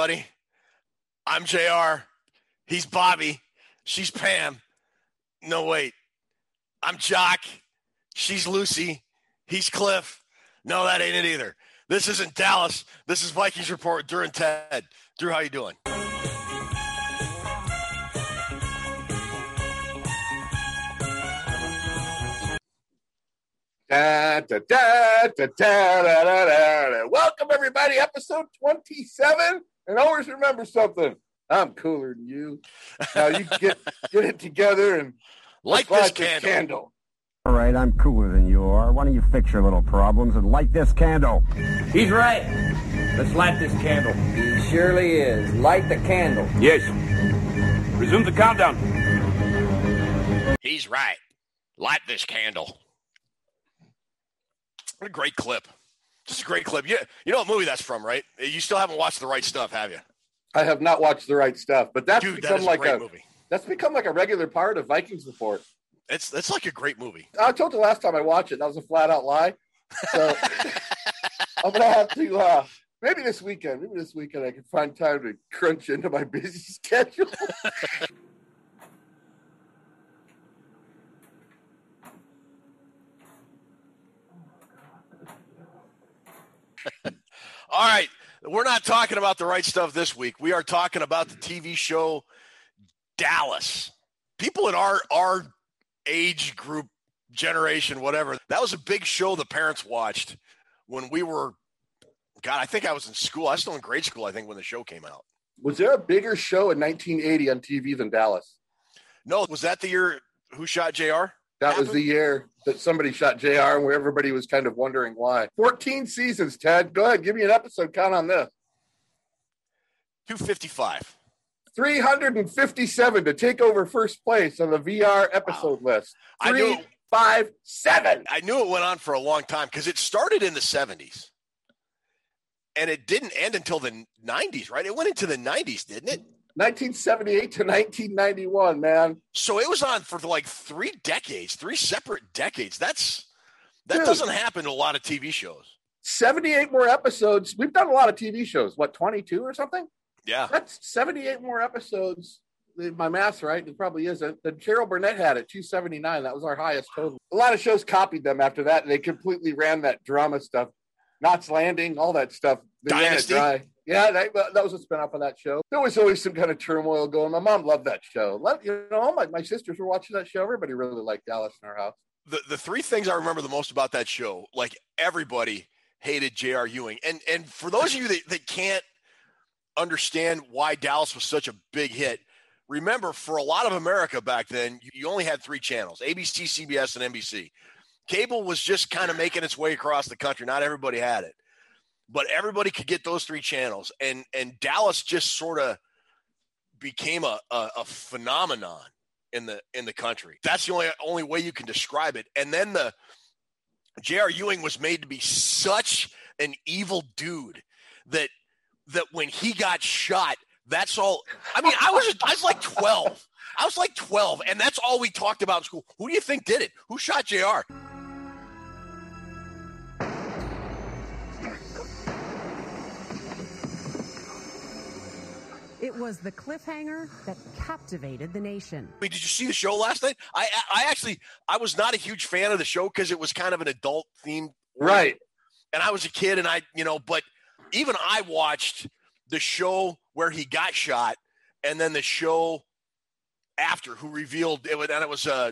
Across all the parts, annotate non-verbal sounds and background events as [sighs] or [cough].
everybody. I'm JR. He's Bobby. She's Pam. No, wait. I'm Jock. She's Lucy. He's Cliff. No, that ain't it either. This isn't Dallas. This is Vikings Report. Drew and Ted. Drew, how you doing? Da, da, da. Welcome, everybody. Episode 27. And always remember something. I'm cooler than you. Now you get [laughs] get it together and Light this light candle. All right, I'm cooler than you are. Why don't you fix your little problems and light this candle? He's right. Let's light this candle. He surely is. Light the candle. Yes. Resume the countdown. He's right. Light this candle. What a great clip. Just a great clip. Yeah, you know what movie that's from, right? You still haven't watched the right stuff, have you? I have not watched the right stuff, but that's Dude, become a like great a movie. that's become like a regular part of Vikings report. It's that's like a great movie. I told you last time I watched it, that was a flat out lie. So [laughs] I'm gonna have to uh maybe this weekend, maybe this weekend I can find time to crunch into my busy [laughs] schedule. All right, we're not talking about the right stuff this week. We are talking about the TV show Dallas. People in our our age group, generation, whatever, that was a big show the parents watched when we were. God, I think I was in school. I was still in grade school. I think when the show came out. Was there a bigger show in 1980 on TV than Dallas? No, was that the year Who Shot J.R. That was the year that somebody shot JR and where everybody was kind of wondering why. 14 seasons, Ted. Go ahead, give me an episode count on this. Two fifty five. 357 to take over first place on the VR episode list. I knew- Three, five, seven. I knew it went on for a long time because it started in the 70s and it didn't end until the 90s, right? It went into the 90s, didn't it? 1978 to 1991, man. So it was on for like three decades, three separate decades. That's that Dude. doesn't happen to a lot of TV shows. 78 more episodes. We've done a lot of TV shows. What, 22 or something? Yeah. That's 78 more episodes. My math's right. It probably isn't. The Carol Burnett had it, 279. That was our highest total. A lot of shows copied them after that. And they completely ran that drama stuff. Knots Landing, all that stuff. They Dynasty? Yeah, that, that was a spin-off of that show. There was always some kind of turmoil going. My mom loved that show. You know, my, my sisters were watching that show. Everybody really liked Dallas in our house. The the three things I remember the most about that show, like everybody hated J.R. Ewing. And and for those of you that, that can't understand why Dallas was such a big hit, remember for a lot of America back then, you only had three channels ABC, CBS, and NBC. Cable was just kind of making its way across the country. Not everybody had it. But everybody could get those three channels. And and Dallas just sort of became a, a, a phenomenon in the in the country. That's the only only way you can describe it. And then the J.R. Ewing was made to be such an evil dude that that when he got shot, that's all. I mean, I was I was like twelve. I was like twelve, and that's all we talked about in school. Who do you think did it? Who shot J.R.? It was the cliffhanger that captivated the nation. I mean, did you see the show last night? I I actually I was not a huge fan of the show because it was kind of an adult themed Right. and I was a kid, and I, you know, but even I watched the show where he got shot, and then the show after who revealed it, was, and it was uh,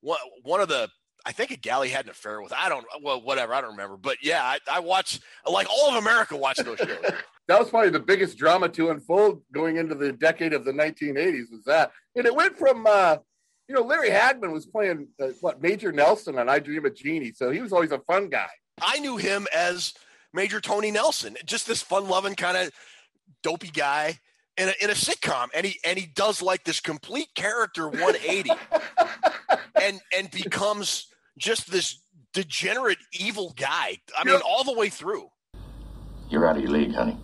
one one of the. I think a galley had an affair with. I don't, well, whatever. I don't remember. But yeah, I, I watched, like all of America watched those shows. [laughs] That was probably the biggest drama to unfold going into the decade of the 1980s. Was that, and it went from, uh, you know, Larry Hagman was playing uh, what Major Nelson on I Dream of Jeannie, so he was always a fun guy. I knew him as Major Tony Nelson, just this fun-loving kind of dopey guy in a, in a sitcom, and he and he does like this complete character 180, [laughs] and and becomes just this degenerate evil guy. I mean, all the way through. You're out of your league, honey.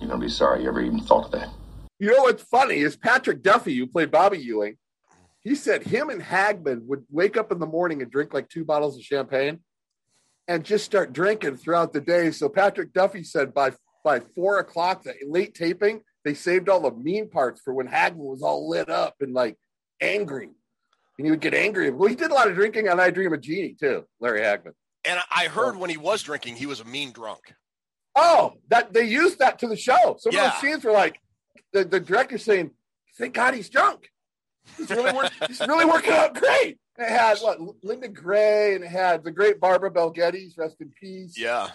You're gonna be sorry you ever even thought of that. You know what's funny is Patrick Duffy, who played Bobby Ewing. He said him and Hagman would wake up in the morning and drink like two bottles of champagne, and just start drinking throughout the day. So Patrick Duffy said by by four o'clock, the late taping, they saved all the mean parts for when Hagman was all lit up and like angry. And he would get angry. Well, he did a lot of drinking on I Dream of Jeannie too, Larry Hagman. And I heard oh. when he was drinking, he was a mean drunk. Oh, that they used that to the show. Some Yeah. of those scenes were like the, the director saying, "Thank God he's drunk. He's really work, [laughs] he's really working out great." And it had what Linda Gray and it had the great Barbara Bel Geddes, rest in peace. Yeah.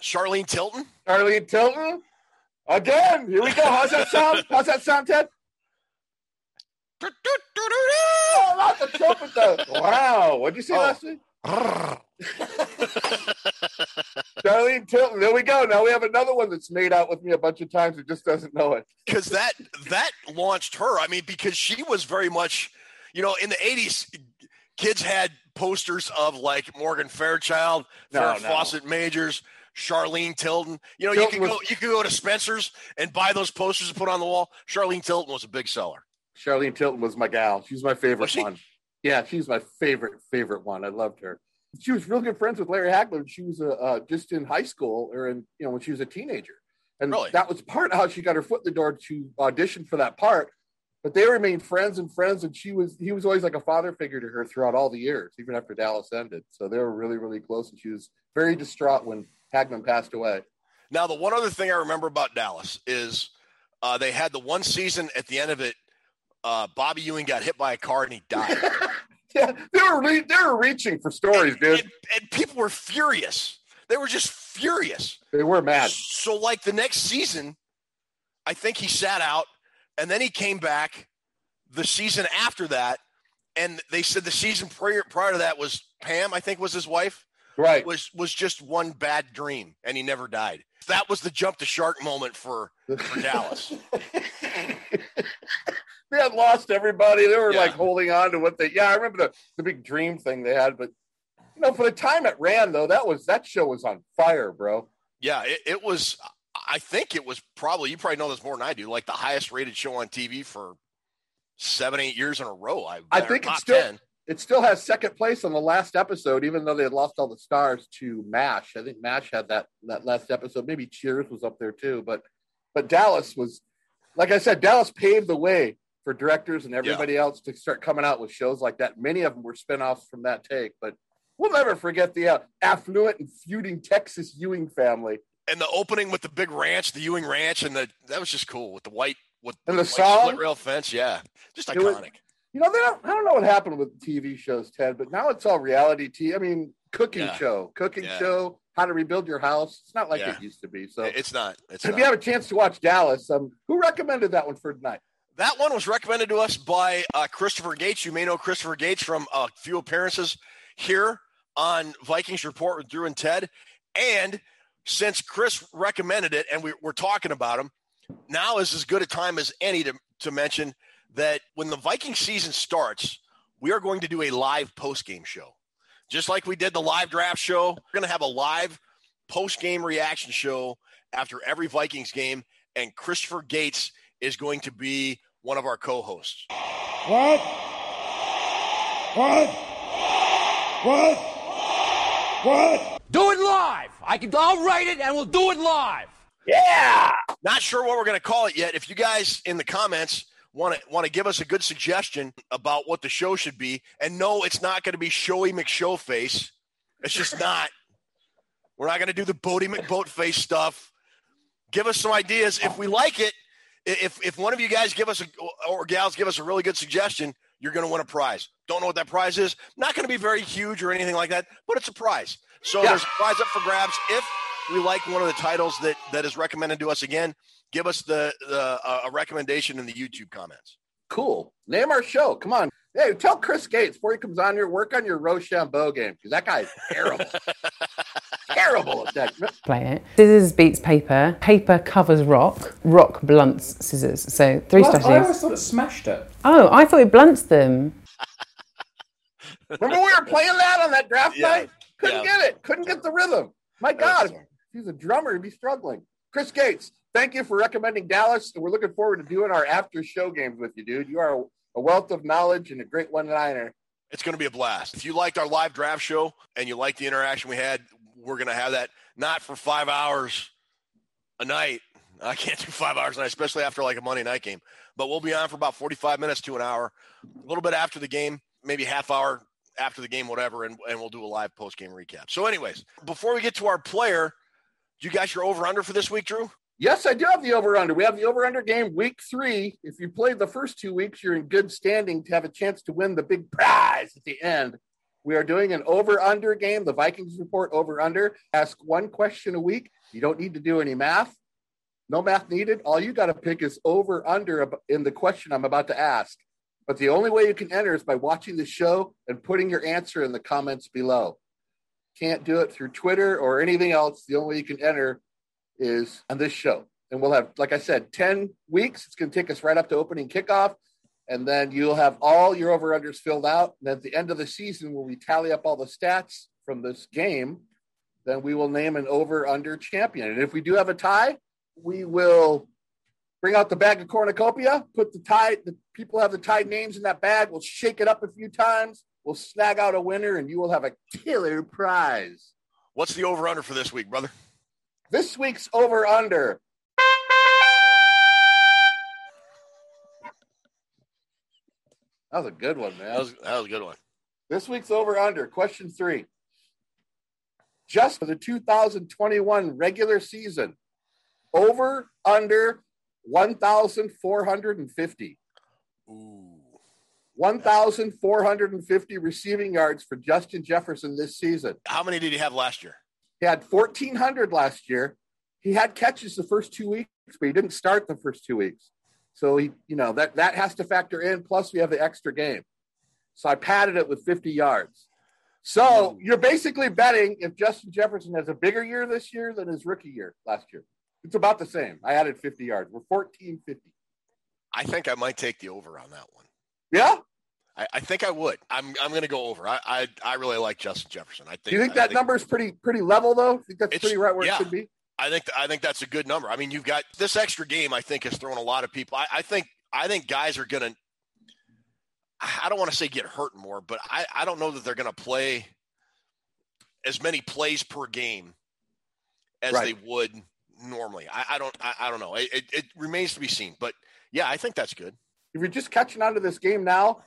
Charlene Tilton. Arlene Tilton. Again, here we go. How's that sound? How's that sound, Ted? Oh, not the trumpet though. Wow. What'd you say Oh. last week? Darlene Tilton. There we go. Now we have another one that's made out with me a bunch of times and just doesn't know it. because that that launched her. I mean, because she was very much, you know, in the '80s, kids had posters of like Morgan Fairchild, No, Farrah no. Fawcett Majors, Charlene Tilton. You know, Tilton you could go you could go to Spencer's and buy those posters and put on the wall. Charlene Tilton was a big seller. Charlene Tilton was my gal. She's my favorite Was she? one. Yeah, she's my favorite favorite one. I loved her. She was real good friends with Larry Hagman. She was uh, uh, just in high school or in you know when she was a teenager, and Really? that was part of how she got her foot in the door to audition for that part. But they remained friends and friends, and she was he was always like a father figure to her throughout all the years, even after Dallas ended. So they were really really close, and she was very distraught when Hagman passed away. Now, the one other thing I remember about Dallas is uh, they had the one season at the end of it. Uh, Bobby Ewing got hit by a car and he died. [laughs] Yeah, they were re- they were reaching for stories, dude. and, and people were furious. They were just furious. They were mad. So, like the next season, I think he sat out, and then he came back the season after that, and they said the season prior prior to that was Pam, I think was his wife, Right. was was just one bad dream, and he never died. That was the jump the shark moment for for Dallas. [laughs] they had lost everybody. They were Yeah. like holding on to what they. Yeah, I remember the the big dream thing they had, but you know, for the time it ran though, that was that show was on fire, bro. Yeah, it, it was. I think it was probably you probably know this more than I do. Like the highest rated show on TV for seven, eight years in a row. I, I think it's still- 10. It still has second place on the last episode, even though they had lost all the stars to Mash. I think Mash had that that last episode. Maybe Cheers was up there too, but but Dallas was, like I said, Dallas paved the way for directors and everybody else to start coming out with shows like that. Many of them were spinoffs from that take, but we'll never forget the uh, affluent and feuding Texas Ewing family and the opening with the big ranch, the Ewing Ranch, and the that was just cool with the white with And the white song? split rail fence. Yeah, just was- iconic. You know, they don't, I don't know what happened with TV shows, Ted, but now it's all reality TV. I mean, cooking Yeah. show, cooking Yeah. show, how to rebuild your house. It's not like Yeah. it used to be. So it's not. It's if not. you have a chance to watch Dallas, um, who recommended that one for tonight? That one was recommended to us by uh, Christopher Gates. You may know Christopher Gates from a few appearances here on Vikings Report with Drew and Ted. And since Chris recommended it and we, we're talking about him, now is as good a time as any to, to mention that when the Viking season starts, we are going to do a live post game show. Just like we did the live draft show, we're going to have a live post game reaction show after every Vikings game. And Christopher Gates is going to be one of our co hosts. What? What? What? What? Do it live. I can. I'll write it, and we'll do it live. Yeah. Not sure what we're going to call it yet. If you guys in the comments want to want to give us a good suggestion about what the show should be, and no, it's not going to be Showy McShowface. It's just not. We're not going to do the Boaty McBoatface stuff. Give us some ideas. If we like it, i- if if one of you guys give us a or gals give us a really good suggestion, you're going to win a prize. Don't know what that prize is. Not going to be very huge or anything like that, but it's a prize. So Yeah. there's a prize up for grabs if we like one of the titles that that is recommended to us again give us the, the uh, a recommendation in the youtube comments Cool. Name our show. Come on. Hey, tell Chris Gates before he comes on here, work on your Rochambeau game because that guy's terrible. [laughs] terrible at that. play it. Scissors beats paper. Paper covers rock. Rock blunts scissors. So three Well, I strategies. always thought it smashed it. Oh, I thought it blunts them. Remember we were playing that on that draft Yeah. night? Couldn't Yeah. get it. Couldn't get the rhythm. My God, if he's a drummer, he'd be struggling. Chris Gates, thank you for recommending Dallas, and we're looking forward to doing our after show games with you, dude. You are a, a wealth of knowledge and a great one-liner. it's going to be a blast if you liked our live draft show and you liked the interaction we had we're going to have that not for five hours a night. I can't do five hours a night, especially after like a Monday night game. But we'll be on for about 45 minutes to an hour, a little bit after the game, maybe half hour after the game, whatever, and, and we'll do a live post game recap. So, anyways, before we get to our player, do you got your over under for this week, Drew? Yes, I do have the over under. We have the over under game week three. If you played the first two weeks, you're in good standing to have a chance to win the big prize at the end. We are doing an over under game, the Vikings report over under. Ask one question a week. You don't need to do any math. No math needed. All you got to pick is over under in the question I'm about to ask. But the only way you can enter is by watching the show and putting your answer in the comments below. Can't do it through Twitter or anything else. The only way you can enter is on this show. And we'll have, like I said, 10 weeks. It's going to take us right up to opening kickoff. And then you'll have all your over unders filled out. And at the end of the season, when we tally up all the stats from this game, then we will name an over under champion. And if we do have a tie, we will bring out the bag of cornucopia, put the tie, the people have the tied names in that bag. We'll shake it up a few times. We'll snag out a winner, and you will have a killer prize. What's the over under for this week, brother? This week's over under. That was a good one, man. That was, that was a good one. This week's over under. Question three. Just for the 2021 regular season, over under 1,450. Ooh. 1,450 receiving yards for Justin Jefferson this season. How many did he have last year? He had 1,400 last year. He had catches the first two weeks, but he didn't start the first two weeks. So he, you know, that that has to factor in. Plus, we have the extra game. So I padded it with 50 yards. So mm-hmm. you're basically betting if Justin Jefferson has a bigger year this year than his rookie year last year. It's about the same. I added 50 yards. We're 1450. I think I might take the over on that one. Yeah. I, I think I would. I'm I'm going to go over. I, I I really like Justin Jefferson. I think. Do you think that number is pretty pretty level though? I think that's pretty right where yeah, it should be. I think I think that's a good number. I mean, you've got this extra game. I think has thrown a lot of people. I, I think I think guys are going to. I don't want to say get hurt more, but I, I don't know that they're going to play as many plays per game as right. they would normally. I, I don't I, I, don't know. It, it, it remains to be seen. But yeah, I think that's good. If you're just catching on to this game now,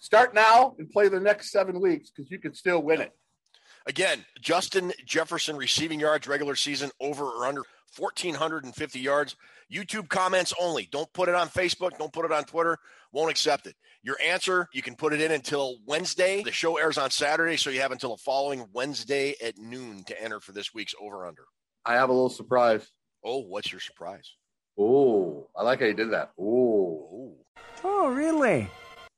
Start now and play the next seven weeks because you can still win it. Again, Justin Jefferson receiving yards regular season over or under 1,450 yards. YouTube comments only. Don't put it on Facebook. Don't put it on Twitter. Won't accept it. Your answer, you can put it in until Wednesday. The show airs on Saturday, so you have until the following Wednesday at noon to enter for this week's over under. I have a little surprise. Oh, what's your surprise? Oh, I like how you did that. Oh. Oh, really?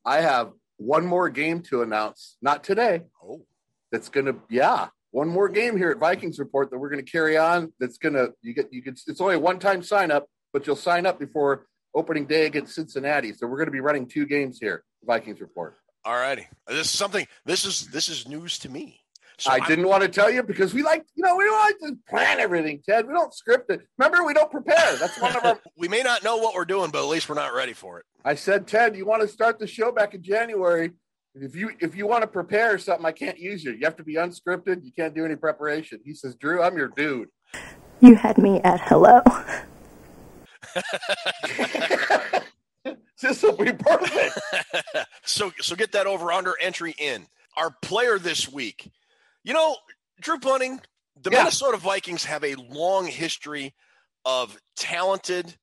I have one more game to announce. Not today. Oh, that's gonna yeah, one more game here at Vikings Report that we're gonna carry on. That's gonna you get you can. It's only a one time sign up, but you'll sign up before opening day against Cincinnati. So we're gonna be running two games here. Vikings Report. All righty. This is something. This is this is news to me. So I I'm, didn't want to tell you because we like, you know, we don't like to plan everything, Ted. We don't script it. Remember, we don't prepare. That's one of our. [laughs] we may not know what we're doing, but at least we're not ready for it. I said, Ted, you want to start the show back in January? If you if you want to prepare something, I can't use you. You have to be unscripted. You can't do any preparation. He says, Drew, I'm your dude. You had me at hello. [laughs] this will be perfect. [laughs] so so get that over under entry in. Our player this week you know, Drew Bunting, the yeah. Minnesota Vikings have a long history of talented,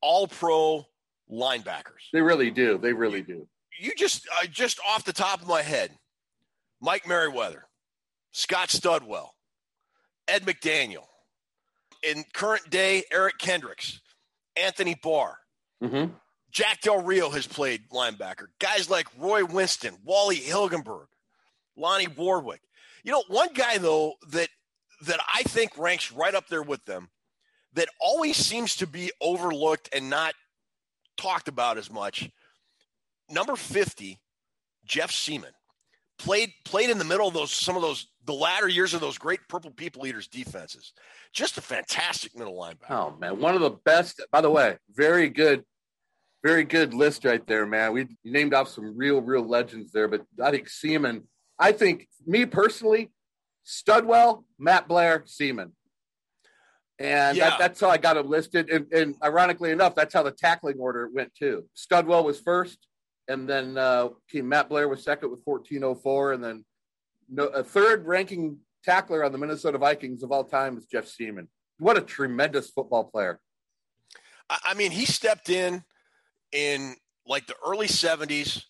all pro linebackers. They really do. They really do. You just, uh, just off the top of my head, Mike Merriweather, Scott Studwell, Ed McDaniel, in current day, Eric Kendricks, Anthony Barr. Mm-hmm. Jack Del Rio has played linebacker. Guys like Roy Winston, Wally Hilgenberg, Lonnie Warwick. You know, one guy though that that I think ranks right up there with them that always seems to be overlooked and not talked about as much. Number 50, Jeff Siemon, Played played in the middle of those some of those the latter years of those great purple people eaters defenses. Just a fantastic middle linebacker. Oh man, one of the best. By the way, very good, very good list right there, man. We named off some real, real legends there, but I think Siemon. I think, me personally, Studwell, Matt Blair, Siemon. And Yeah. that, that's how I got him listed. And, and ironically enough, that's how the tackling order went too. Studwell was first, and then uh, came Matt Blair was second with 1404, and then no, a third ranking tackler on the Minnesota Vikings of all time is Jeff Siemon. What a tremendous football player. I, mean, he stepped in in like the early 70s,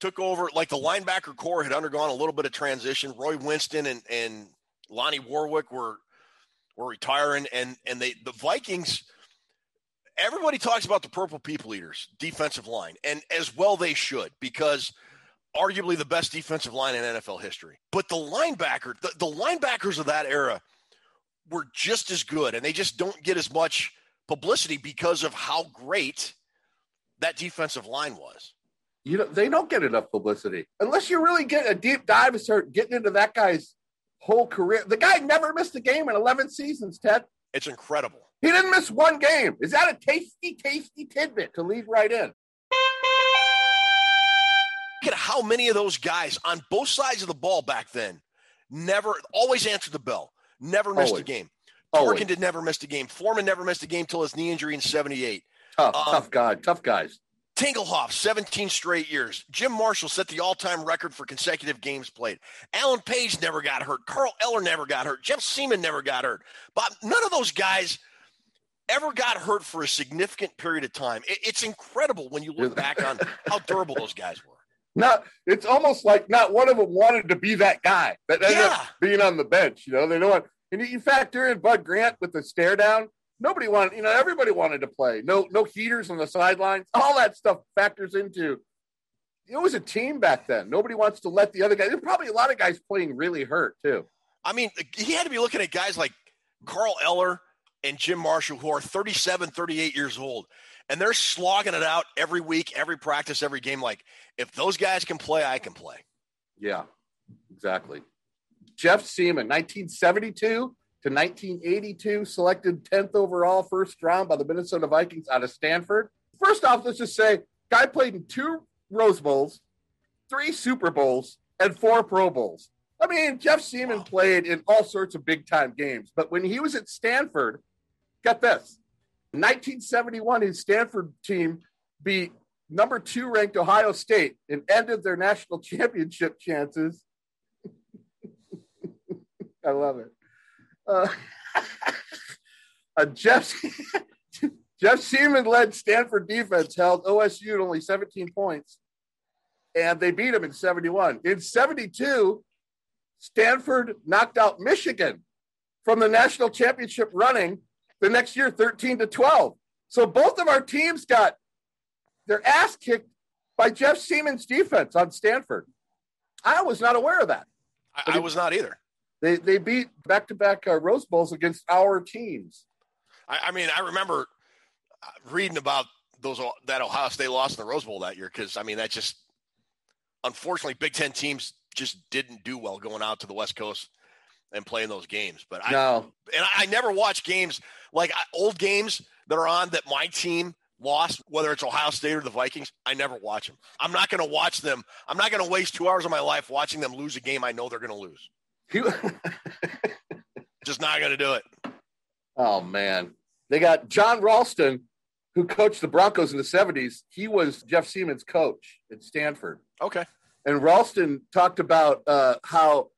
took over, like the linebacker core had undergone a little bit of transition. Roy Winston and, and Lonnie Warwick were were retiring, and and they the Vikings. Everybody talks about the Purple People Eaters defensive line, and as well they should, because arguably the best defensive line in NFL history. But the linebacker, the, the linebackers of that era were just as good, and they just don't get as much publicity because of how great that defensive line was. You know, they don't get enough publicity unless you really get a deep dive and start getting into that guy's whole career. The guy never missed a game in 11 seasons, Ted. It's incredible. He didn't miss one game. Is that a tasty, tasty tidbit to leave right in? Look at how many of those guys on both sides of the ball back then never always answered the bell, never missed Always. a game. Torkin did never miss a game. Foreman never missed a game till his knee injury in 78. Tough, Um, tough guy, tough guys. Tingelhoff, 17 straight years. Jim Marshall set the all time record for consecutive games played. Alan Page never got hurt. Carl Eller never got hurt. Jeff Siemon never got hurt. But none of those guys ever got hurt for a significant period of time. It- it's incredible when you look back on how durable those guys were. [laughs] Not, it's almost like not one of them wanted to be that guy that ended Yeah. up being on the bench. You know, they don't want. And you factor in Bud Grant with the stare down. Nobody wanted, you know, everybody wanted to play. No, no heaters on the sidelines. All that stuff factors into. It was a team back then. Nobody wants to let the other guy. There's probably a lot of guys playing really hurt too. I mean, he had to be looking at guys like Carl Eller and Jim Marshall, who are 37, 38 years old, and they're slogging it out every week, every practice, every game. Like, if those guys can play, I can play. Yeah, exactly. Jeff Siemon, 1972 to 1982, selected 10th overall, first round by the Minnesota Vikings out of Stanford. First off, let's just say, guy played in two Rose Bowls, three Super Bowls, and four Pro Bowls. I mean, Jeff Siemon played in all sorts of big time games, but when he was at Stanford, get this 1971, his Stanford team beat number two ranked Ohio State and ended their national [laughs] championship chances. [laughs] I love it. Uh, [laughs] uh, Jeff, [laughs] Jeff Siemon led Stanford defense, held OSU to only 17 points, and they beat him in 71. In 72, Stanford knocked out Michigan from the national championship running the next year, 13 to 12. So both of our teams got their ass kicked by Jeff Siemon's defense on Stanford. I was not aware of that. I, I was not either. They they beat back to back Rose Bowls against our teams. I, I mean, I remember uh, reading about those that Ohio State lost in the Rose Bowl that year because I mean that just unfortunately Big Ten teams just didn't do well going out to the West Coast and playing those games. But I No, and I, I never watch games like I- old games that are on that my team lost, whether it's Ohio State or the Vikings. I never watch them. I'm not going to watch them. I'm not going to waste two hours of my life watching them lose a game I know they're going to lose. He- [laughs] Just not going to do it. oh man, they got John Ralston, who coached the Broncos in the '70s. He was Jeff Siemon's coach at Stanford. Okay. And Ralston talked about uh, how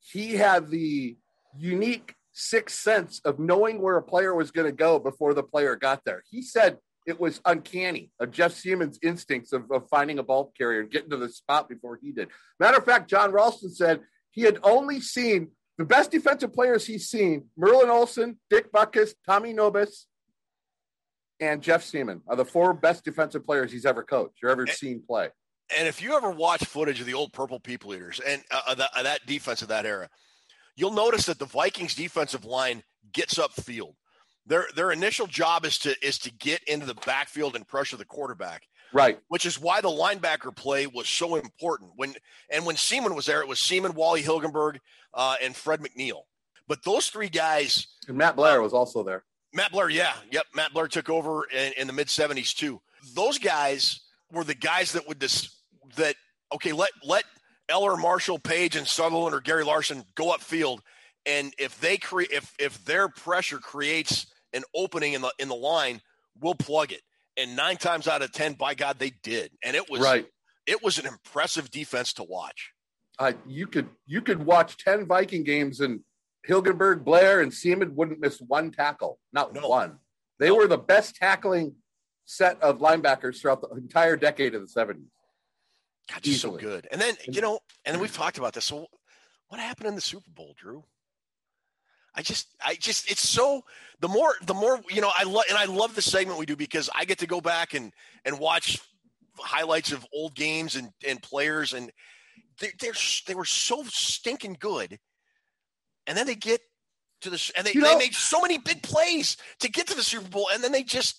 he had the unique sixth sense of knowing where a player was going to go before the player got there. He said it was uncanny of Jeff Siemon's instincts of, of finding a ball carrier and getting to the spot before he did. Matter of fact, John Ralston said he had only seen the best defensive players he's seen Merlin Olsen, Dick Butkus, Tommy Nobis, and Jeff Siemon are the four best defensive players he's ever coached or ever seen play. And if you ever watch footage of the old Purple People Eaters and uh, uh, that, uh, that defense of that era, you'll notice that the Vikings defensive line gets upfield. Their their initial job is to is to get into the backfield and pressure the quarterback, Right. which is why the linebacker play was so important. When and when Siemon was there, it was Siemon, Wally Hilgenberg, uh, and Fred McNeil. But those three guys, And Matt Blair was also there. Matt Blair, yeah, yep, Matt Blair took over in, in the mid '70s too. Those guys were the guys that would dis that okay, let let Eller, Marshall, Page, and Sutherland or Gary Larson go upfield and if they create if if their pressure creates an opening in the in the line, we'll plug it. And nine times out of ten, by God, they did, and it was Right. It was an impressive defense to watch. Uh, you could you could watch ten Viking games and Hilgenberg, Blair, and Siemon wouldn't miss one tackle, not No. one. They were the best tackling set of linebackers throughout the entire decade of the seventies. God, just so good. And then you know, and then we've talked about this. So, what happened in the Super Bowl, Drew? I just, I just, it's so. The more, the more, you know, I love, and I love the segment we do because I get to go back and and watch highlights of old games and and players, and they, they're they were so stinking good, and then they get to the and they, You they made so many big plays to get to the Super Bowl, and then they just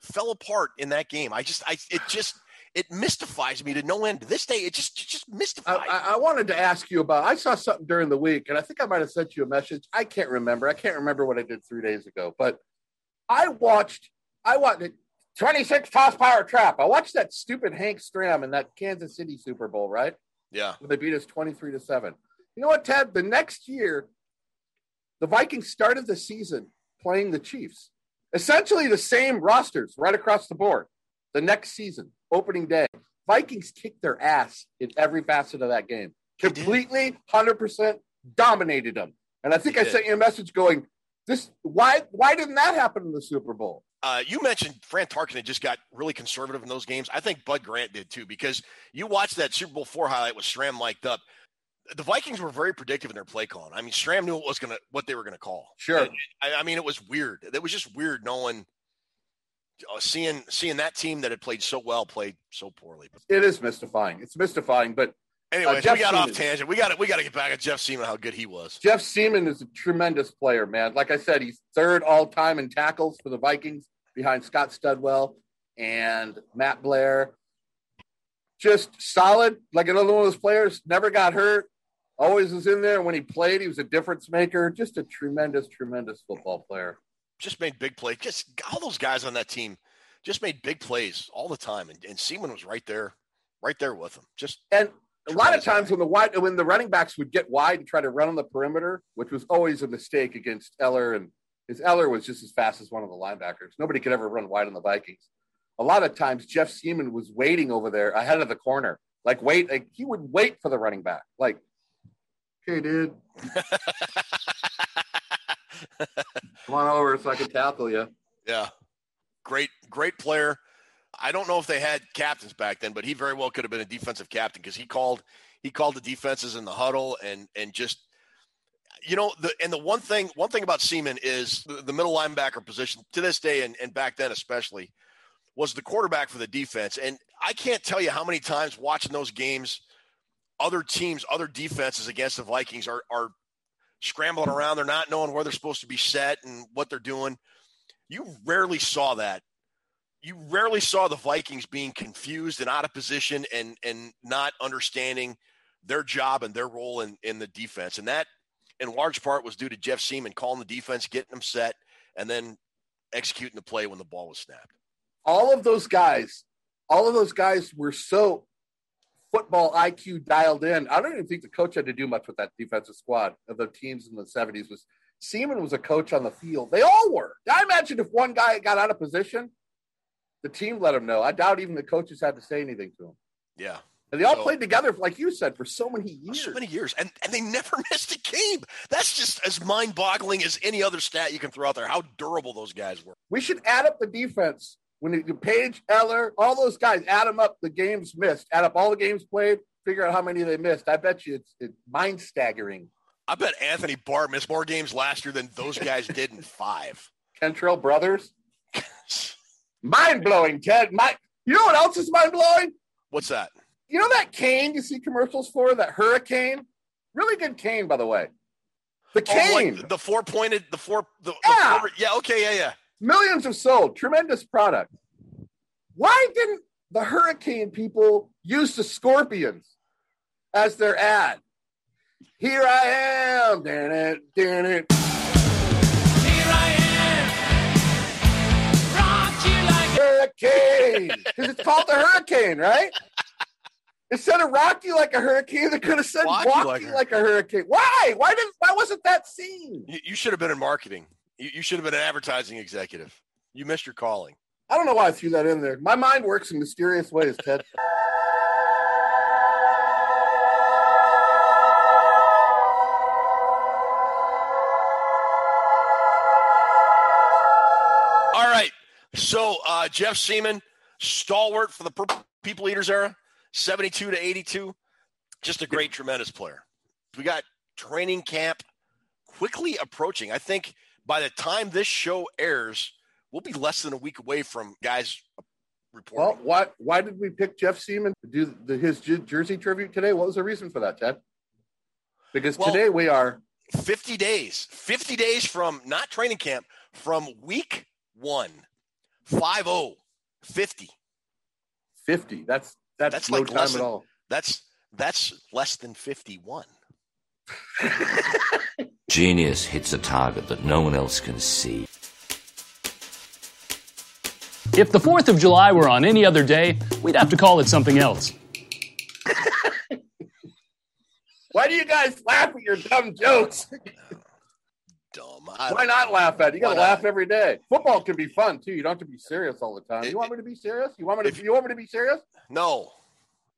fell apart in that game. I just, I, it just, it mystifies me to no end. To this day, it just, it just mystifies. I, I wanted to ask you about. I saw something during the week, and I think I might have sent you a message. I can't remember. I can't remember what I did three days ago, but I watched. I watched twenty six toss power trap. I watched that stupid Hank Stram in that Kansas City Super Bowl, right? yeah, When They beat us twenty three to seven. You know what, Ted? The next year, the Vikings started the season playing the Chiefs. Essentially the same rosters right across the board. The next season, opening day, Vikings kicked their ass in every facet of that game. Completely, hundred percent dominated them. And I think I sent you a message going, "This why why didn't that happen in the Super Bowl?" uh, you mentioned Fran Tarkenton had just got really conservative in those games. I think Bud Grant did too because you watched that Super Bowl four highlight with Stram mic'd up. The Vikings were very predictive in their play calling. I mean, Stram knew what was gonna what they were gonna call. Sure. I, I mean, it was weird. It was just weird knowing, uh, seeing seeing that team that had played so well played so poorly. It is mystifying. It's mystifying, but anyways, Jeff we got off tangent. We got to we got to get back at Jeff Siemon how good he was. Jeff Siemon is a tremendous player, man. Like I said, he's third all time in tackles for the Vikings behind Scott Studwell and Matt Blair. Just solid, like another one of those players, never got hurt, always was in there. When he played, he was a difference maker. Just a tremendous, tremendous football player. Just made big plays. Just all those guys on that team just made big plays all the time, and, and Siemon was right there, right there with them. Just And a lot of times when the wide when the running backs would get wide and try to run on the perimeter, which was always a mistake against Eller, and his Eller was just as fast as one of the linebackers. Nobody could ever run wide on the Vikings. A lot of times Jeff Siemon was waiting over there ahead of the corner, like wait, like he would wait for the running back, like, okay, dude, [laughs] [laughs] come on over so I can tackle you. Yeah. Great, great player. I don't know if they had captains back then, but he very well could have been a defensive captain because he called he called the defenses in the huddle and and just you know the and the one thing one thing about Siemon is the, the middle linebacker position to this day and, and back then especially was the quarterback for the defense. And I can't tell you how many times watching those games, other teams, other defenses against the Vikings are are scrambling around. They're not knowing where they're supposed to be set and what they're doing. You rarely saw that. You rarely saw the Vikings being confused and out of position and and not understanding their job and their role in, in the defense. And that in large part was due to Jeff Siemon calling the defense, getting them set, and then executing the play when the ball was snapped. all of those guys, all of those guys were so football IQ dialed in. I don't even think the coach had to do much with that defensive squad of the teams in the 70s. Was Siemon was a coach on the field. They all were. I imagine if one guy got out of position, the team let him know. I doubt even the coaches had to say anything to him. Yeah. And they all So- played together, like you said, for so many years. So many years, and and they never [laughs] missed a game. That's just as mind-boggling as any other stat you can throw out there. How durable those guys were. We should add up the defense. When you Page, Eller, all those guys, add them up. The games missed. Add up all the games played. Figure out how many they missed. I bet you it's, it's mind staggering. I bet Anthony Barr missed more games last year than those guys did in five. [laughs] Kentrell Brothers. mind blowing, Ted. My, you know what else is mind blowing? What's that? You know that cane you see commercials for? That hurricane? Really good cane, by the way. The Oh, cane. like the four-pointed, the four, the, the Yeah. four- yeah, okay, yeah, yeah. Millions have sold. Tremendous product. Why didn't the hurricane people use the scorpions as their ad? Here I am. Damn it, damn it. Hurricane. Because it's called the hurricane, right? Instead of Rocky like a hurricane, they could have said Walkie Walkie, like a- like, a hurricane. Why? Why didn't Why wasn't that seen? You, you should have been in marketing. You, you should have been an advertising executive. You missed your calling. I don't know why I threw that in there. My mind works in mysterious ways, Ted. [laughs] All right. So uh, Jeff Siemon, stalwart for the People Eaters era, 72 to 82. Just a great, tremendous player. We got training camp quickly approaching. I think by the time this show airs, we'll be less than a week away from guys reporting. Well, why why did we pick Jeff Siemon to do the, his Jer- Jersey tribute today? What was the reason for that, Ted? Because Well- today we are 50 days, 50 days from not training camp, from week one, 5 0, 50. 50. That's that's, That's no like time less at than- all. That's that's less than 51. [laughs] Genius hits a target that no one else can see. If the 4th of July were on any other day, we'd have to call it something else. [laughs] Why do you guys laugh at your dumb jokes? Dumb. Why not laugh at it? You got to Why not? laugh every day. Football can be fun too. You don't have to be serious all the time. You want me to be serious? You want me to? You want me to be serious? No,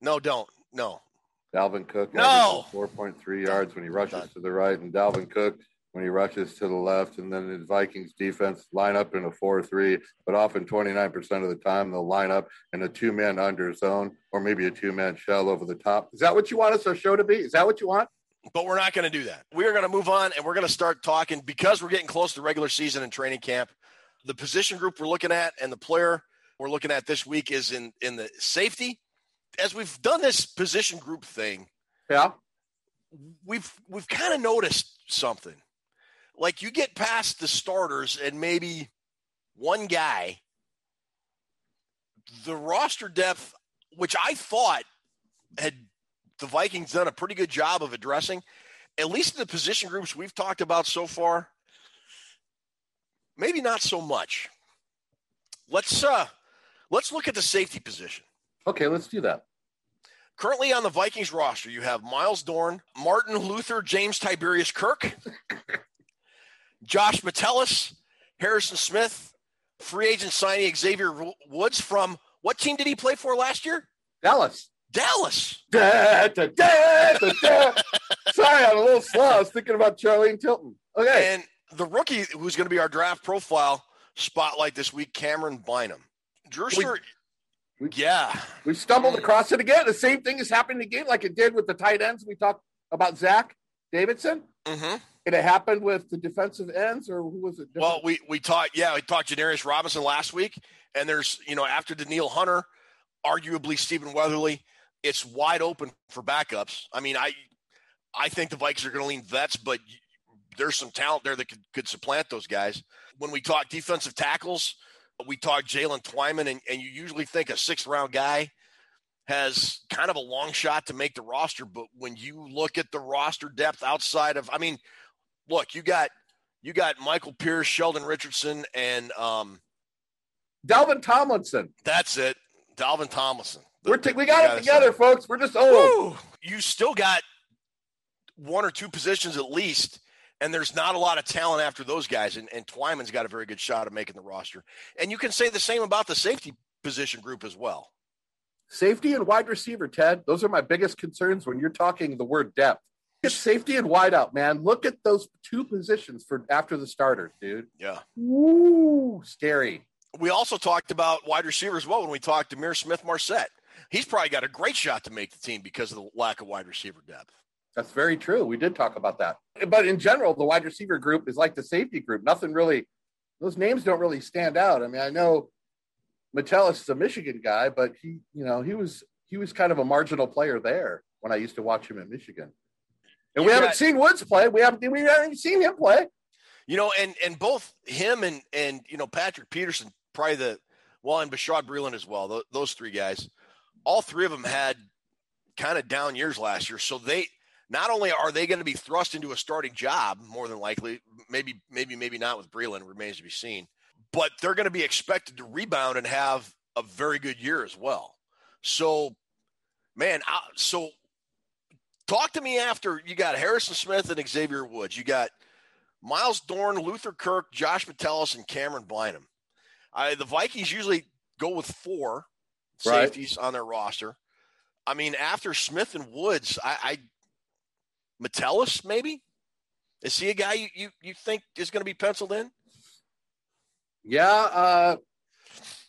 no, don't. No. Dalvin Cook, No. four point three yards when he rushes to the right, and Dalvin Cook when he rushes to the left, and then the Vikings defense line up in a four three, but often twenty nine percent of the time they'll line up in a two man under zone or maybe a two man shell over the top. Is that what you want us our show to be? Is that what you want? But we're not going to do that. We are going to move on and we're going to start talking because we're getting close to regular season and training camp. The position group we're looking at and the player we're looking at this week is in in the safety. As we've done this position group thing, Yeah. we've we've kind of noticed something. Like you get past the starters and maybe one guy, the roster depth, which I thought had the Vikings done a pretty good job of addressing, at least in the position groups we've talked about so far, maybe not so much. Let's uh let's look at the safety position. Okay, let's do that. Currently on the Vikings roster, you have Myles Dorn, Martin Luther, James Tiberius Kirk, [laughs] Josh Metellus, Harrison Smith, free agent signing Xavier Woods from what team did he play for last year? Dallas. Dallas. Da, da, da. [laughs] Sorry, I'm a little slow. I was thinking about Charlene Tilton. Okay. And the rookie who's going to be our draft profile spotlight this week, Camryn Bynum. Drew Stewart. Yeah. We stumbled across it again. The same thing is happening again, like it did with the tight ends. We talked about Zach Davidson. Mm-hmm. And it happened with the defensive ends, or who was it? Well, we we talked, yeah, we talked Janarius Robinson last week, and there's you know after Danielle Hunter, arguably Stephen Weatherly, it's wide open for backups. I mean, I I think the Vikings are going to lean vets, but there's some talent there that could, could supplant those guys. When we talk defensive tackles, we talk Jalen Twyman, and, and you usually think a sixth round guy has kind of a long shot to make the roster. But when you look at the roster depth outside of, I mean, look, you got you got Michael Pierce, Sheldon Richardson, and um, Dalvin Tomlinson. That's it, Dalvin Tomlinson. The- We're t- we got it together, folks. We're just old. Woo! You still got one or two positions at least, and there's not a lot of talent after those guys. And, and Twyman's got a very good shot of making the roster. And you can say the same about the safety position group as well. Safety and wide receiver, Ted. Those are my biggest concerns when you're talking the word depth. It's safety and wide out, man. Look at those two positions for after the starters, dude. Yeah. Woo, scary. We also talked about wide receiver as well when we talked to Ihmir Smith-Marsette. He's probably got a great shot to make the team because of the lack of wide receiver depth. That's very true. We did talk about that. But in general, the wide receiver group is like the safety group. Nothing really, those names don't really stand out. I mean, I know Metellus is a Michigan guy, but he, you know, he was he was kind of a marginal player there when I used to watch him at Michigan. And we haven't seen Woods play. We haven't we haven't seen him play. You know, and and both him and and you know Patrick Peterson, probably the well, and Bashaud Breeland as well. Those, those three guys, all three of them had kind of down years last year. So they not only are they going to be thrust into a starting job, more than likely, maybe maybe maybe not with Breeland, remains to be seen. But they're going to be expected to rebound and have a very good year as well. So Man, I, so talk to me after you got Harrison Smith and Xavier Woods. You got Myles Dorn, Luther Kirk, Josh Metellus, and Camryn Bynum. I, the Vikings usually go with four Right. safeties on their roster. I mean, after Smith and Woods, I, I Metellus maybe is he a guy you you, you think is going to be penciled in? Yeah, uh,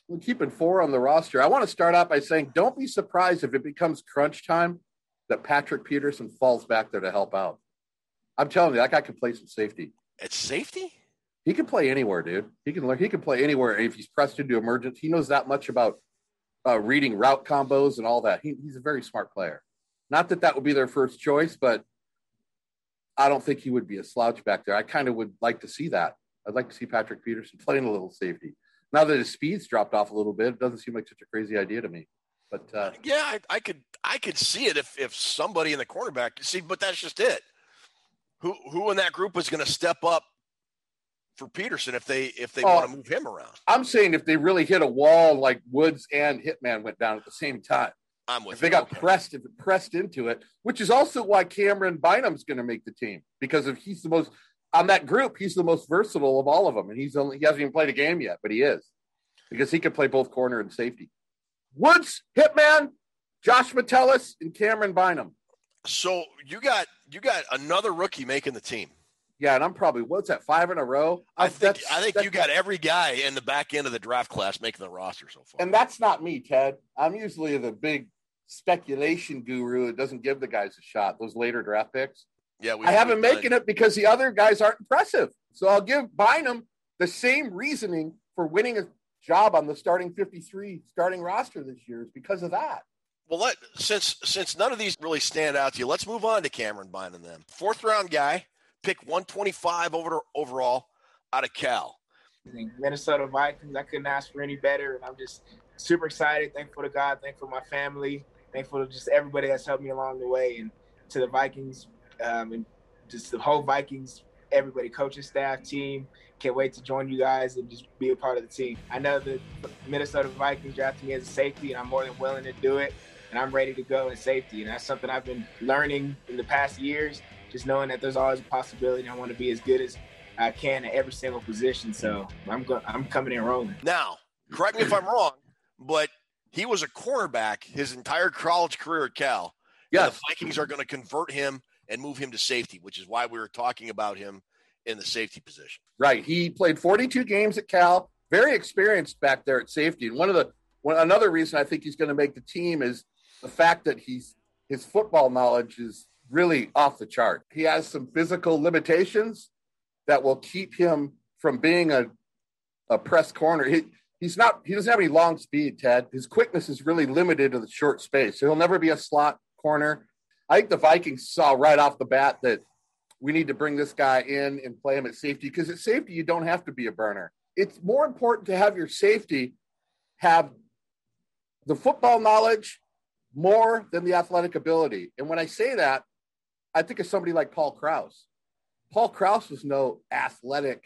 we're keeping four on the roster. I want to start out by saying don't be surprised if it becomes crunch time that Patrick Peterson falls back there to help out. I'm telling you, that guy can play some safety. At safety. He can play anywhere, dude. He can learn. He can play anywhere if he's pressed into emergence. He knows that much about uh, reading route combos and all that. He, he's a very smart player. Not that that would be their first choice, but I don't think he would be a slouch back there. I kind of would like to see that. I'd like to see Patrick Peterson playing a little safety. Now that his speed's dropped off a little bit, it doesn't seem like such a crazy idea to me. But uh, Yeah, I, I could I could see it if if somebody in the cornerback see, but that's just it. Who who in that group is going to step up for Peterson if they if they Oh. want to move him around? I'm saying if they really hit a wall like Woods and Hitman went down at the same time, I'm with if they got Okay. pressed if pressed into it, which is also why Camryn Bynum's going to make the team because if he's the most on that group, he's the most versatile of all of them, and he's only he hasn't even played a game yet, but he is because he can play both corner and safety. Woods, Hitman, Josh Metellus, and Camryn Bynum. So you got you got another rookie making the team. Yeah, and I'm probably what's that five in a row? I think That's- I think you got every guy in the back end of the draft class making the roster so far. And that's not me, Ted. I'm usually the big speculation guru that doesn't give the guys a shot. Those later draft picks. Yeah, we I haven't making it because the other guys aren't impressive. So I'll give Bynum the same reasoning for winning a job on the starting 53 starting roster this year is because of that. Well, let, since since none of these really stand out to you, let's move on to Camryn Bynum. Then fourth round guy, pick 125 over overall out of Cal. Minnesota Vikings. I couldn't ask for any better, and I'm just super excited. Thankful to God. Thankful to my family. Thankful to just everybody that's helped me along the way, and to the Vikings, um, and just the whole Vikings, everybody, coaching staff, team. Can't wait to join you guys and just be a part of the team. I know the Minnesota Vikings drafted me as a safety, and I'm more than willing to do it. And I'm ready to go in safety, and that's something I've been learning in the past years. Just knowing that there's always a possibility. I want to be as good as I can at every single position. So I'm go- I'm coming in rolling. Now, correct me if I'm wrong, but he was a cornerback his entire college career at Cal. Yeah, the Vikings are going to convert him and move him to safety, which is why we were talking about him in the safety position. Right. He played 42 games at Cal, very experienced back there at safety. And one of the one, another reason I think he's going to make the team is the fact that he's his football knowledge is really off the chart. He has some physical limitations that will keep him from being a a press corner. He he's not he doesn't have any long speed, Ted. His quickness is really limited to the short space. So he'll never be a slot corner. I think the Vikings saw right off the bat that we need to bring this guy in and play him at safety because at safety you don't have to be a burner. It's more important to have your safety have the football knowledge more than the athletic ability. And when I say that, I think of somebody like Paul Krause. Paul Krause was no athletic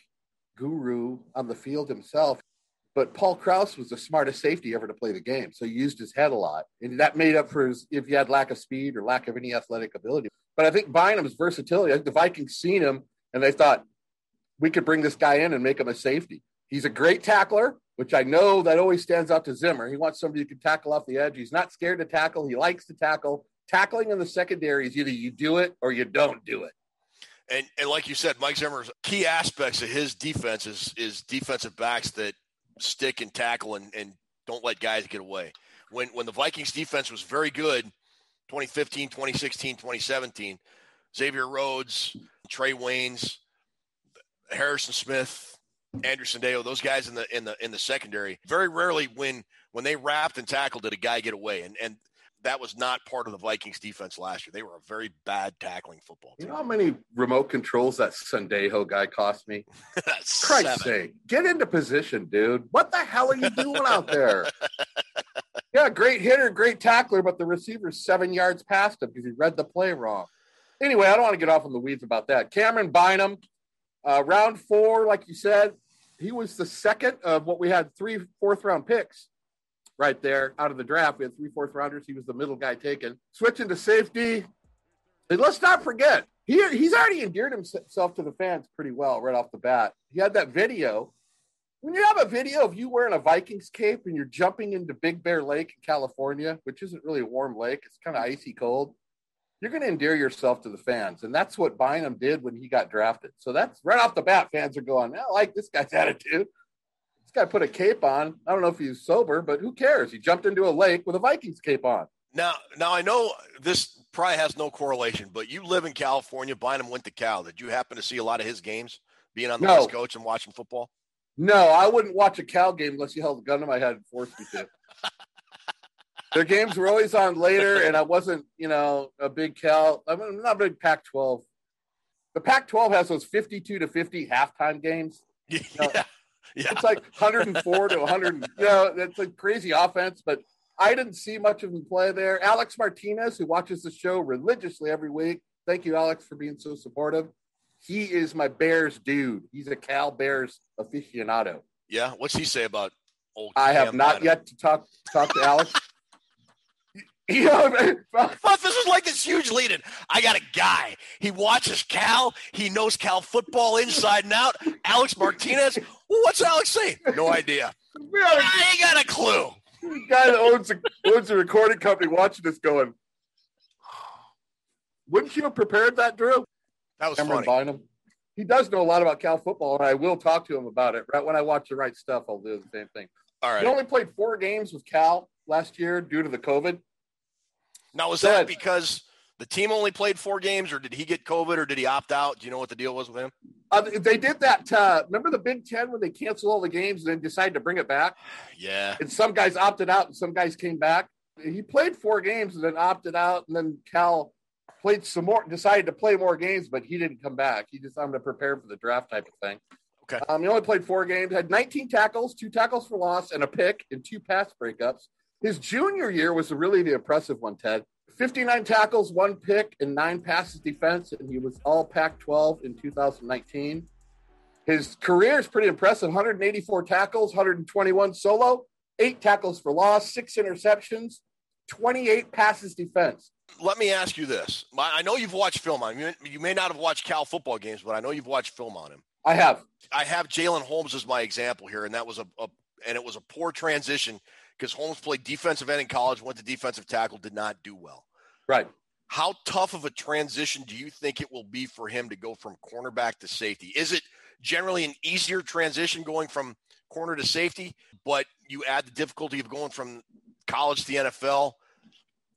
guru on the field himself, but Paul Krause was the smartest safety ever to play the game. So he used his head a lot. And that made up for his, if you had lack of speed or lack of any athletic ability. But I think Bynum's versatility, I think the Vikings seen him and they thought, we could bring this guy in and make him a safety. He's a great tackler, which I know that always stands out to Zimmer. He wants somebody who can tackle off the edge. He's not scared to tackle. He likes to tackle. Tackling in the secondary is either you do it or you don't do it. And and like you said, Mike Zimmer's key aspects of his defense is, is defensive backs that stick and tackle and, and don't let guys get away. When when the Vikings defense was very good, 2015, 2016, 2017, Xavier Rhodes, Trae Waynes, Harrison Smith, Anderson Sendejo, those guys in the in the in the secondary, very rarely when when they wrapped and tackled did a guy get away. And and that was not part of the Vikings defense last year. They were a very bad tackling football You team. know how many remote controls that Sendejo guy cost me? [laughs] Christ's sake, get into position, dude. What the hell are you doing out there? [laughs] yeah, great hitter, great tackler, but the receiver's seven yards past him because he read the play wrong. Anyway, I don't want to get off in the weeds about that. Camryn Bynum, uh, round four, like you said, he was the second of what we had three fourth round picks. Right there out of the draft. We had three fourth rounders. He was the middle guy taken. Switching to safety. And let's not forget, he, he's already endeared himself to the fans pretty well right off the bat. He had that video. When you have a video of you wearing a Vikings cape and you're jumping into Big Bear Lake in California, which isn't really a warm lake, it's kind of icy cold, you're going to endear yourself to the fans. And that's what Bynum did when he got drafted. So that's right off the bat, fans are going, I like this guy's [laughs] attitude. This guy put a cape on. I don't know if he's sober, but who cares? He jumped into a lake with a Vikings cape on. Now, now I know this probably has no correlation, but you live in California. Bynum went to Cal. Did you happen to see a lot of his games, being on the No. West Coast and watching football? No, I wouldn't watch a Cal game unless you held a gun to my head and forced me to. [laughs] Their games were always on later, and I wasn't, you know, a big Cal. I'm not a big Pac-12. The Pac-12 has those 52 to 50 halftime games. [laughs] Yeah, yeah. It's like 104 to 100. You know, it's a crazy offense, but I didn't see much of him play there. Alex Martinez, who watches the show religiously every week. Thank you, Alex, for being so supportive. He is my Bears dude. He's a Cal Bears aficionado. Yeah. What's he say about old? I have not yet to talk talk to Alex. [laughs] you know, But this is like this huge lead in. I got a guy. He watches Cal. He knows Cal football inside and out. Alex Martinez. Well, what's Alex saying? No idea. I ain't got a clue. the [laughs] guy that owns a, owns a recording company watching this going, wouldn't you have prepared that, Drew? That was Camryn funny. Bynum. He does know a lot about Cal football, and I will talk to him about it. Right when I watch the right stuff, I'll do the same thing. All right. He only played four games with Cal last year due to the COVID. Now, was that because the team only played four games, or did he get COVID, or did he opt out? Do you know what the deal was with him? Uh, they did that. Uh, remember the Big Ten when they canceled all the games and then decided to bring it back? [sighs] Yeah. And some guys opted out and some guys came back. He played four games and then opted out, and then Cal played some more, decided to play more games, but he didn't come back. He just wanted to prepare for the draft type of thing. Okay. Um, he only played four games, had 19 tackles, two tackles for loss, and a pick, and two pass breakups. His junior year was really the impressive one, Ted. 59 tackles, one pick, and nine passes defense, and he was all Pac 12 in 2019. His career is pretty impressive 184 tackles, 121 solo, eight tackles for loss, six interceptions, 28 passes defense. Let me ask you this. I know you've watched film on him. You, may not have watched Cal football games, but I know you've watched film on him. I have. I have Jalyn Holmes as my example here, and that was a, a and it was a poor transition because Holmes played defensive end in college, went to defensive tackle, did not do well. Right. How tough of a transition do you think it will be for him to go from cornerback to safety? Is it generally an easier transition going from corner to safety, but you add the difficulty of going from college to the NFL?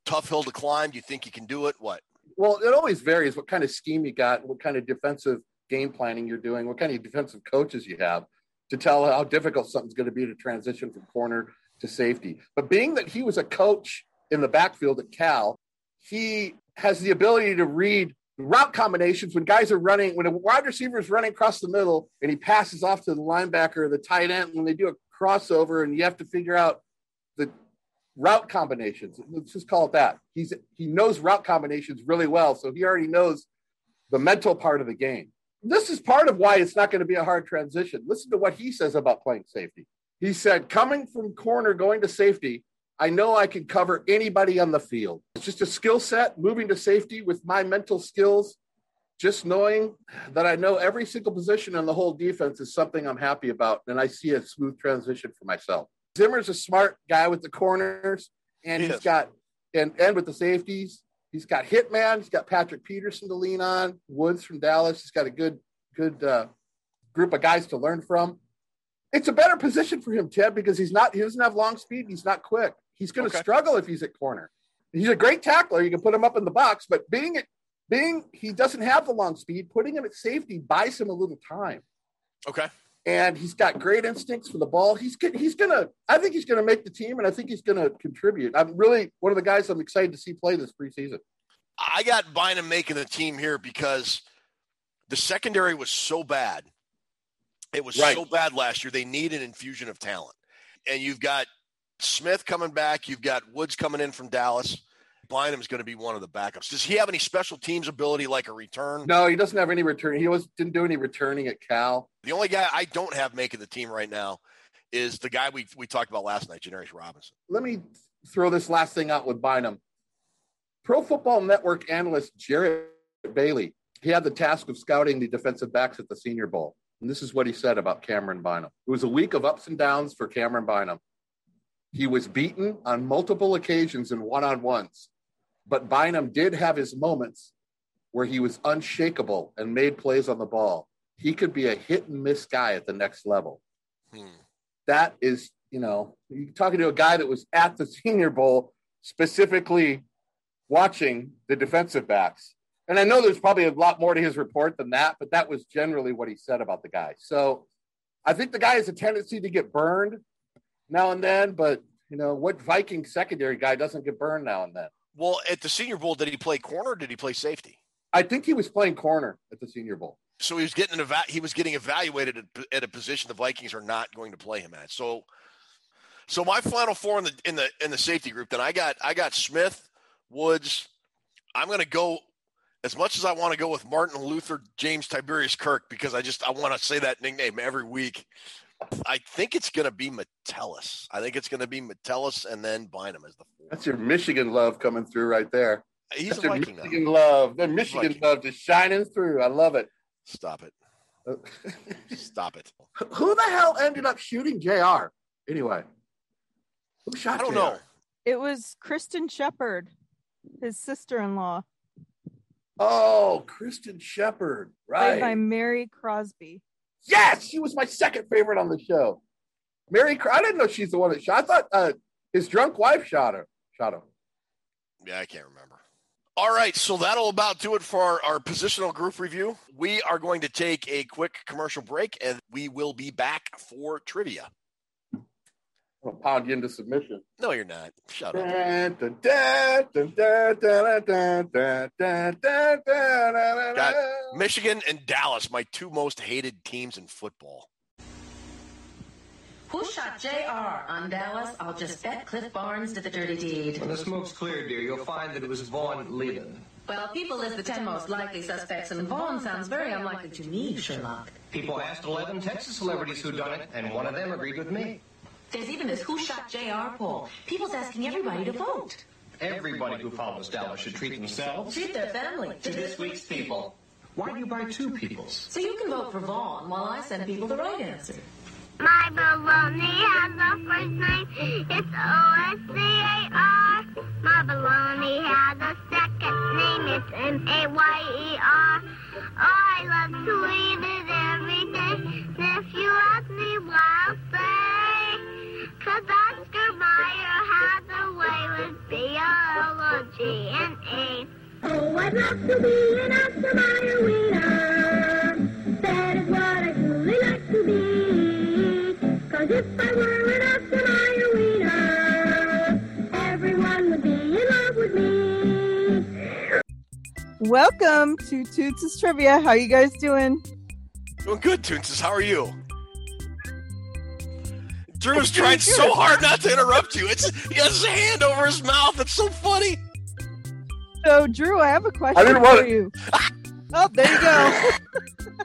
Tough hill to climb. Do you think you can do it? What? Well, it always varies what kind of scheme you got, what kind of defensive game planning you're doing, what kind of defensive coaches you have to tell how difficult something's going to be to transition from corner to safety. But being that he was a coach in the backfield at Cal, he has the ability to read route combinations when guys are running, when a wide receiver is running across the middle and he passes off to the linebacker or the tight end, when they do a crossover and you have to figure out the route combinations. Let's just call it that. He's he knows route combinations really well, so he already knows the mental part of the game. This is part of why it's not going to be a hard transition. Listen to what he says about playing safety. He said, coming from corner going to safety, I know I can cover anybody on the field. It's just a skill set moving to safety with my mental skills. Just knowing that I know every single position on the whole defense is something I'm happy about, and I see a smooth transition for myself. Zimmer's a smart guy with the corners, and He he's is. got and and with the safeties. He's got Hitman. He's got Patrick Peterson to lean on. Woods from Dallas. He's got a good good uh, group of guys to learn from. It's a better position for him, Ted, because he's not. He doesn't have long speed. He's not quick. He's going to Okay. struggle if he's at corner. He's a great tackler. You can put him up in the box, but being at being he doesn't have the long speed. Putting him at safety buys him a little time Okay. and he's got great instincts for the ball. He's he's gonna. I think he's gonna make the team, and I think he's gonna contribute. I'm really one of the guys I'm excited to see play this preseason. I got Bynum making the team here because the secondary was so bad. It was Right. so bad last year. They need an infusion of talent. And you've got Smith coming back. You've got Woods coming in from Dallas. Bynum's going to be one of the backups. Does he have any special teams ability like a return? No, he doesn't have any return. He was didn't do any returning at Cal. The only guy I don't have making the team right now is the guy we we talked about last night, Janarius Robinson. Let me throw this last thing out with Bynum. Pro Football Network analyst Jared Bailey, he had the task of scouting the defensive backs at the Senior Bowl. And this is what he said about Camryn Bynum. It was a week of ups and downs for Camryn Bynum. He was beaten on multiple occasions in one on ones, but Bynum did have his moments where he was unshakable and made plays on the ball. He could be a hit and miss guy at the next level. Hmm. That is, you know, you're talking to a guy that was at the [laughs] Senior Bowl specifically watching the defensive backs. And I know there's probably a lot more to his report than that, but that was generally what he said about the guy. So I think the guy has a tendency to get burned now and then, but you know, what Viking secondary guy doesn't get burned now and then? Well, at the Senior Bowl, did he play corner or did he play safety? I think he was playing corner at the Senior Bowl. So he was getting an eva- he was getting evaluated at, at a position the Vikings are not going to play him at. So so my final four in the in the in the safety group, then I got I got Smith, Woods. I'm going to go as much as I want to go with Martin Luther James Tiberius Kirk because I just I want to say that nickname every week. I think it's going to be Metellus. I think it's going to be Metellus and then Bynum as the four. That's your Michigan love coming through right there. He's That's a your Viking now. Michigan love. The Michigan Viking. love just shining through. I love it. Stop it. Uh, [laughs] Stop it. Who the hell ended up shooting JR? Anyway, who shot I don't JR? know. It was Kristin Shepard, his sister-in-law, Oh, Kristin Shepard. right? played by Mary Crosby. Yes, she was my second favorite on the show. Mary, I didn't know she's the one that shot. I thought uh, his drunk wife shot her. Shot him. Yeah, I can't remember. All right, so that'll about do it for our, our positional group review. We are going to take a quick commercial break and we will be back for trivia. I'm pound you into submission. No, you're not. Shut up. Michigan and Dallas, my two most hated teams in football. Who shot JR on Dallas? I'll just bet Cliff Barnes did the dirty deed. When the smoke's cleared, dear, you'll find that it was Vaughn Leland. Well, people list the 10 most likely suspects, and Vaughn sounds very unlikely to me, Sherlock. People asked 11 Texas celebrities who done it, and one of them agreed with me. There's even this Who Shot JR poll. People's asking everybody to vote. Everybody who follows Dallas should treat themselves Treat their family to this week's people. Why do you buy two peoples? So you can vote for Vaughn while I send people the right answer. My baloney has a first name. It's O-S-C-A-R. My baloney has a second name. It's M-A-Y-E-R. Oh, I love to eat it every day. And if you ask me why, I'll say, 'cause Oscar Mayer has a way with B-O-L-O-G and A. Oh, I'd love to be an Oscar Mayer wiener. That is what I truly like to be. 'Cause if I were an Oscar Mayer wiener, everyone would be in love with me. Welcome to Toots' Trivia. How you guys doing? Doing good, Toonses. How are you? Drew's trying so hard not to interrupt you. It's he has his hand over his mouth. It's so funny. So, Drew, I have a question I didn't want for it. you. Oh, there you go. [laughs]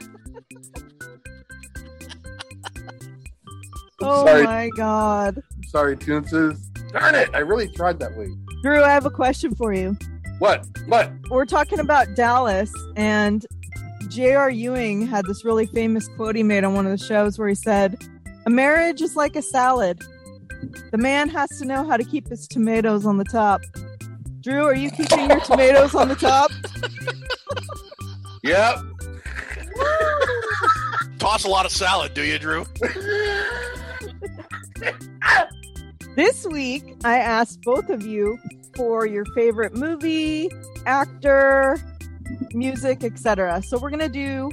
[laughs] oh Sorry. my God, Sorry, Toonses. Darn it! I really tried that week. Drew, I have a question for you. What? What? We're talking about Dallas, and J.R. Ewing had this really famous quote he made on one of the shows where he said, "A marriage is like a salad. The man has to know how to keep his tomatoes on the top." Drew, are you keeping your tomatoes on the top? [laughs] Yep. [laughs] Toss a lot of salad, do you, Drew? [laughs] This week, I asked both of you for your favorite movie, actor, music, etc. So we're gonna do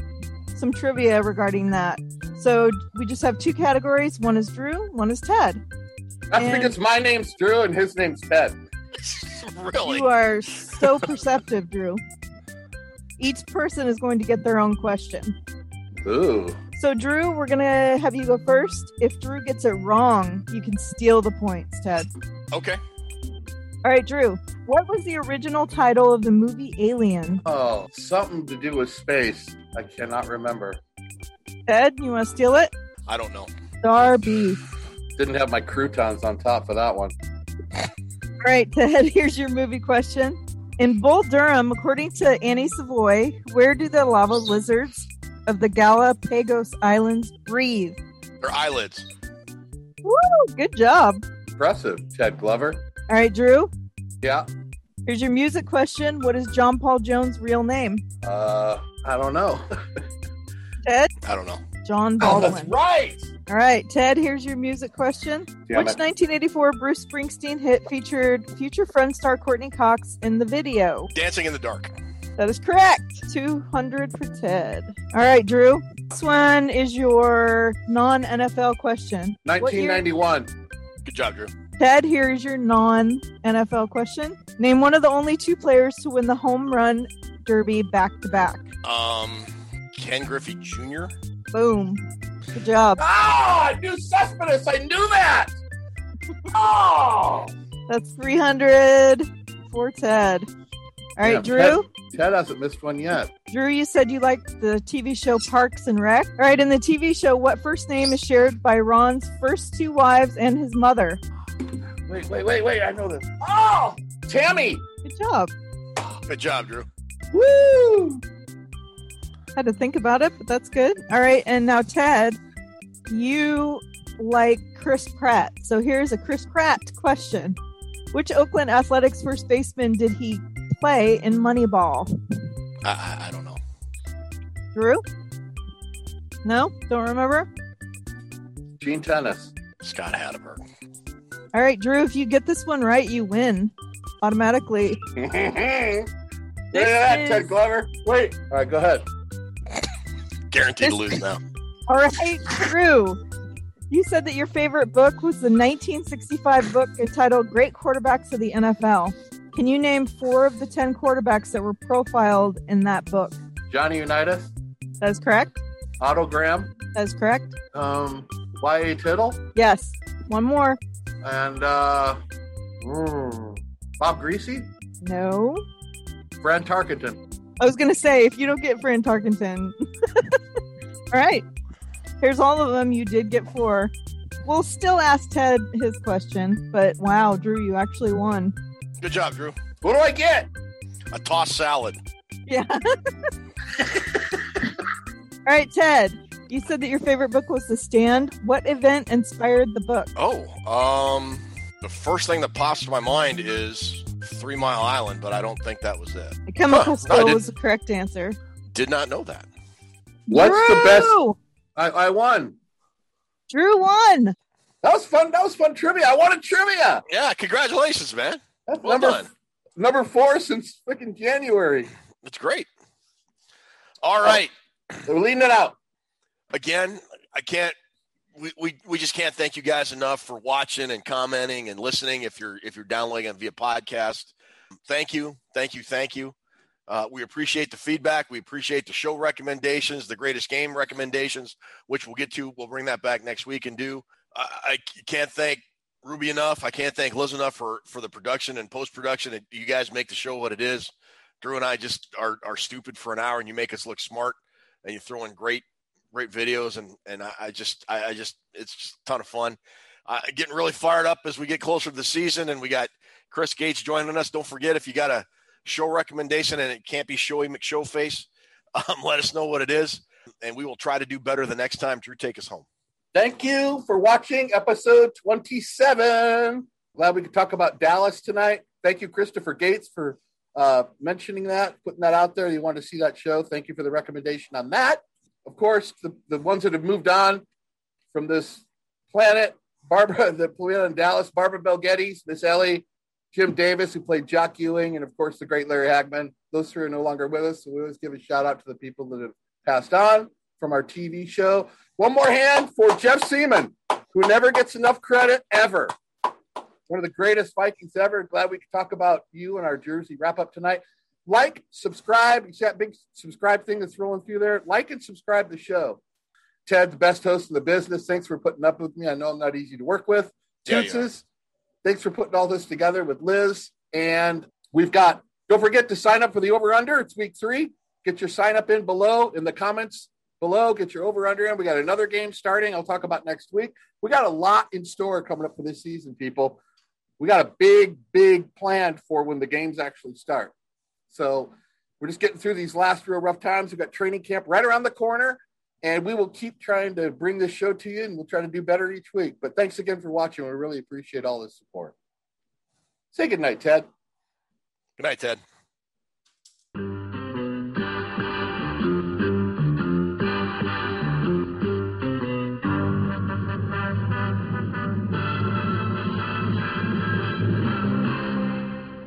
some trivia regarding that. So we just have two categories. One is Drew, one is Ted. That's And- because my name's Drew and his name's Ted. [laughs] really? You are so perceptive, Drew. Each person is going to get their own question. Ooh. So, Drew, we're going to have you go first. If Drew gets it wrong, you can steal the points, Ted. Okay. All right, Drew, what was the original title of the movie Alien? Oh, something to do with space. I cannot remember. Ted, you want to steal it? I don't know. Darby. Didn't have my croutons on top for that one. All right, Ted, [laughs] here's your movie question. In Bull Durham, according to Annie Savoy, where do the lava lizards of the Galapagos Islands breathe? Their eyelids. Woo! Good job. Impressive, Ted Glover. All right, Drew, Yeah. here's your music question. What is John Paul Jones' real name? Uh, I don't know. [laughs] Ted? I don't know. John Oh, Baldwin. that's right. All right, Ted, here's your music question. Damn Which it. 1984 Bruce Springsteen hit featured future friend star Courteney Cox in the video? Dancing in the dark. That is correct. 200 for Ted. All right, Drew. This one is your non NFL question. What year- 1991. Good job, Drew. Ted, here's your non NFL question. Name one of the only two players to win the home run derby back to back. Um, Ken Griffey Jr. Boom. Good job. Ah, I knew Cespedes. I knew that. Oh. That's 300 for Ted. All right, Damn, Drew. Ted, Ted hasn't missed one yet. Drew, you said you liked the TV show Parks and Rec. All right, in the TV show, what first name is shared by Ron's first two wives and his mother? Wait, wait, wait, wait. I know this. Oh, Tammy. Good job. Good job, Drew. Woo! Had to think about it, but that's good. All right, and now Ted, you like Chris Pratt. So here's a Chris Pratt question. Which Oakland Athletics first baseman did he play in Moneyball? I, I, I don't know. Drew? No? Don't remember? Gene Tennis. Scott Hatteberg. All right, Drew, if you get this one right, you win automatically. [laughs] Look at that, is- Ted Glover. Wait. All right, go ahead. Guaranteed to lose now. [laughs] All right, Drew. You said that your favorite book was the 1965 book entitled Great Quarterbacks of the NFL. Can you name four of the 10 quarterbacks that were profiled in that book? Johnny Unitas. That is correct. Otto Graham. That is correct. Um, Y.A. Tittle. Yes. One more. And uh, mm, Bob Griese. No. Fran Tarkenton. I was going to say, if you don't get Fran Tarkenton. [laughs] all right. Here's all of them. You did get four. We'll still ask Ted his question, but wow, Drew, you actually won. Good job, Drew. What do I get? A tossed salad. Yeah. [laughs] All right, Ted. You said that your favorite book was The Stand. What event inspired the book? Oh, um, the first thing that pops to my mind is Three Mile Island, but I don't think that was it. The chemical Huh, no, was the correct answer. Did not know that. What's the best? Drew! I, I won. Drew won. That was fun. That was fun trivia. I wanted trivia. Yeah, congratulations, man. That's Well number done. number four since freaking January. That's great. All right. Oh, we're leading it out. Again, I can't. We, we, we just can't thank you guys enough for watching and commenting and listening. If you're if you're downloading it via podcast, thank you, thank you, thank you. Uh, we appreciate the feedback. We appreciate the show recommendations, the greatest game recommendations, which we'll get to. We'll bring that back next week and do. I, I can't thank Ruby enough. I can't thank Liz enough for for the production and post production. You guys make the show what it is. Drew and I just are are stupid for an hour, and you make us look smart, and you throw in great great videos, and and I, I just I, I just it's just a ton of fun. Uh, getting really fired up as we get closer to the season, and we got Chris Gates joining us. Don't forget if you got a show recommendation and it can't be Showy McShowface, [laughs] um, let us know what it is, and we will try to do better the next time. Drew, take us home. Thank you for watching episode 27. Glad we could talk about Dallas tonight. Thank you, Christopher Gates, for uh, mentioning that, putting that out there. You want to see that show. Thank you for the recommendation on that. Of course, the, the ones that have moved on from this planet, Barbara, [laughs] the planet in Dallas, Barbara Bell Geddes, Miss Ellie, Jim Davis, who played Jock Ewing, and of course, the great Larry Hagman. Those three are no longer with us. So we always give a shout out to the people that have passed on from our TV show. One more hand for Jeff Siemon, who never gets enough credit ever. One of the greatest Vikings ever. Glad we could talk about you and our Jersey wrap up tonight. Like, subscribe. You see that big subscribe thing that's rolling through there? Like and subscribe the show. Ted, the best host in the business. Thanks for putting up with me. I know I'm not easy to work with. Yeah, Tootses, thanks for putting all this together with Liz. And we've got, don't forget to sign up for the over under. It's week three. Get your sign up in below in the comments below. Get your over under in. We got another game starting. I'll talk about next week. We got a lot in store coming up for this season, people. We got a big, big plan for when the games actually start. So we're just getting through these last real rough times. We've got training camp right around the corner, and we will keep trying to bring this show to you, and we'll try to do better each week. But thanks again for watching. We really appreciate all the support. Say good night, Ted. Good night, Ted.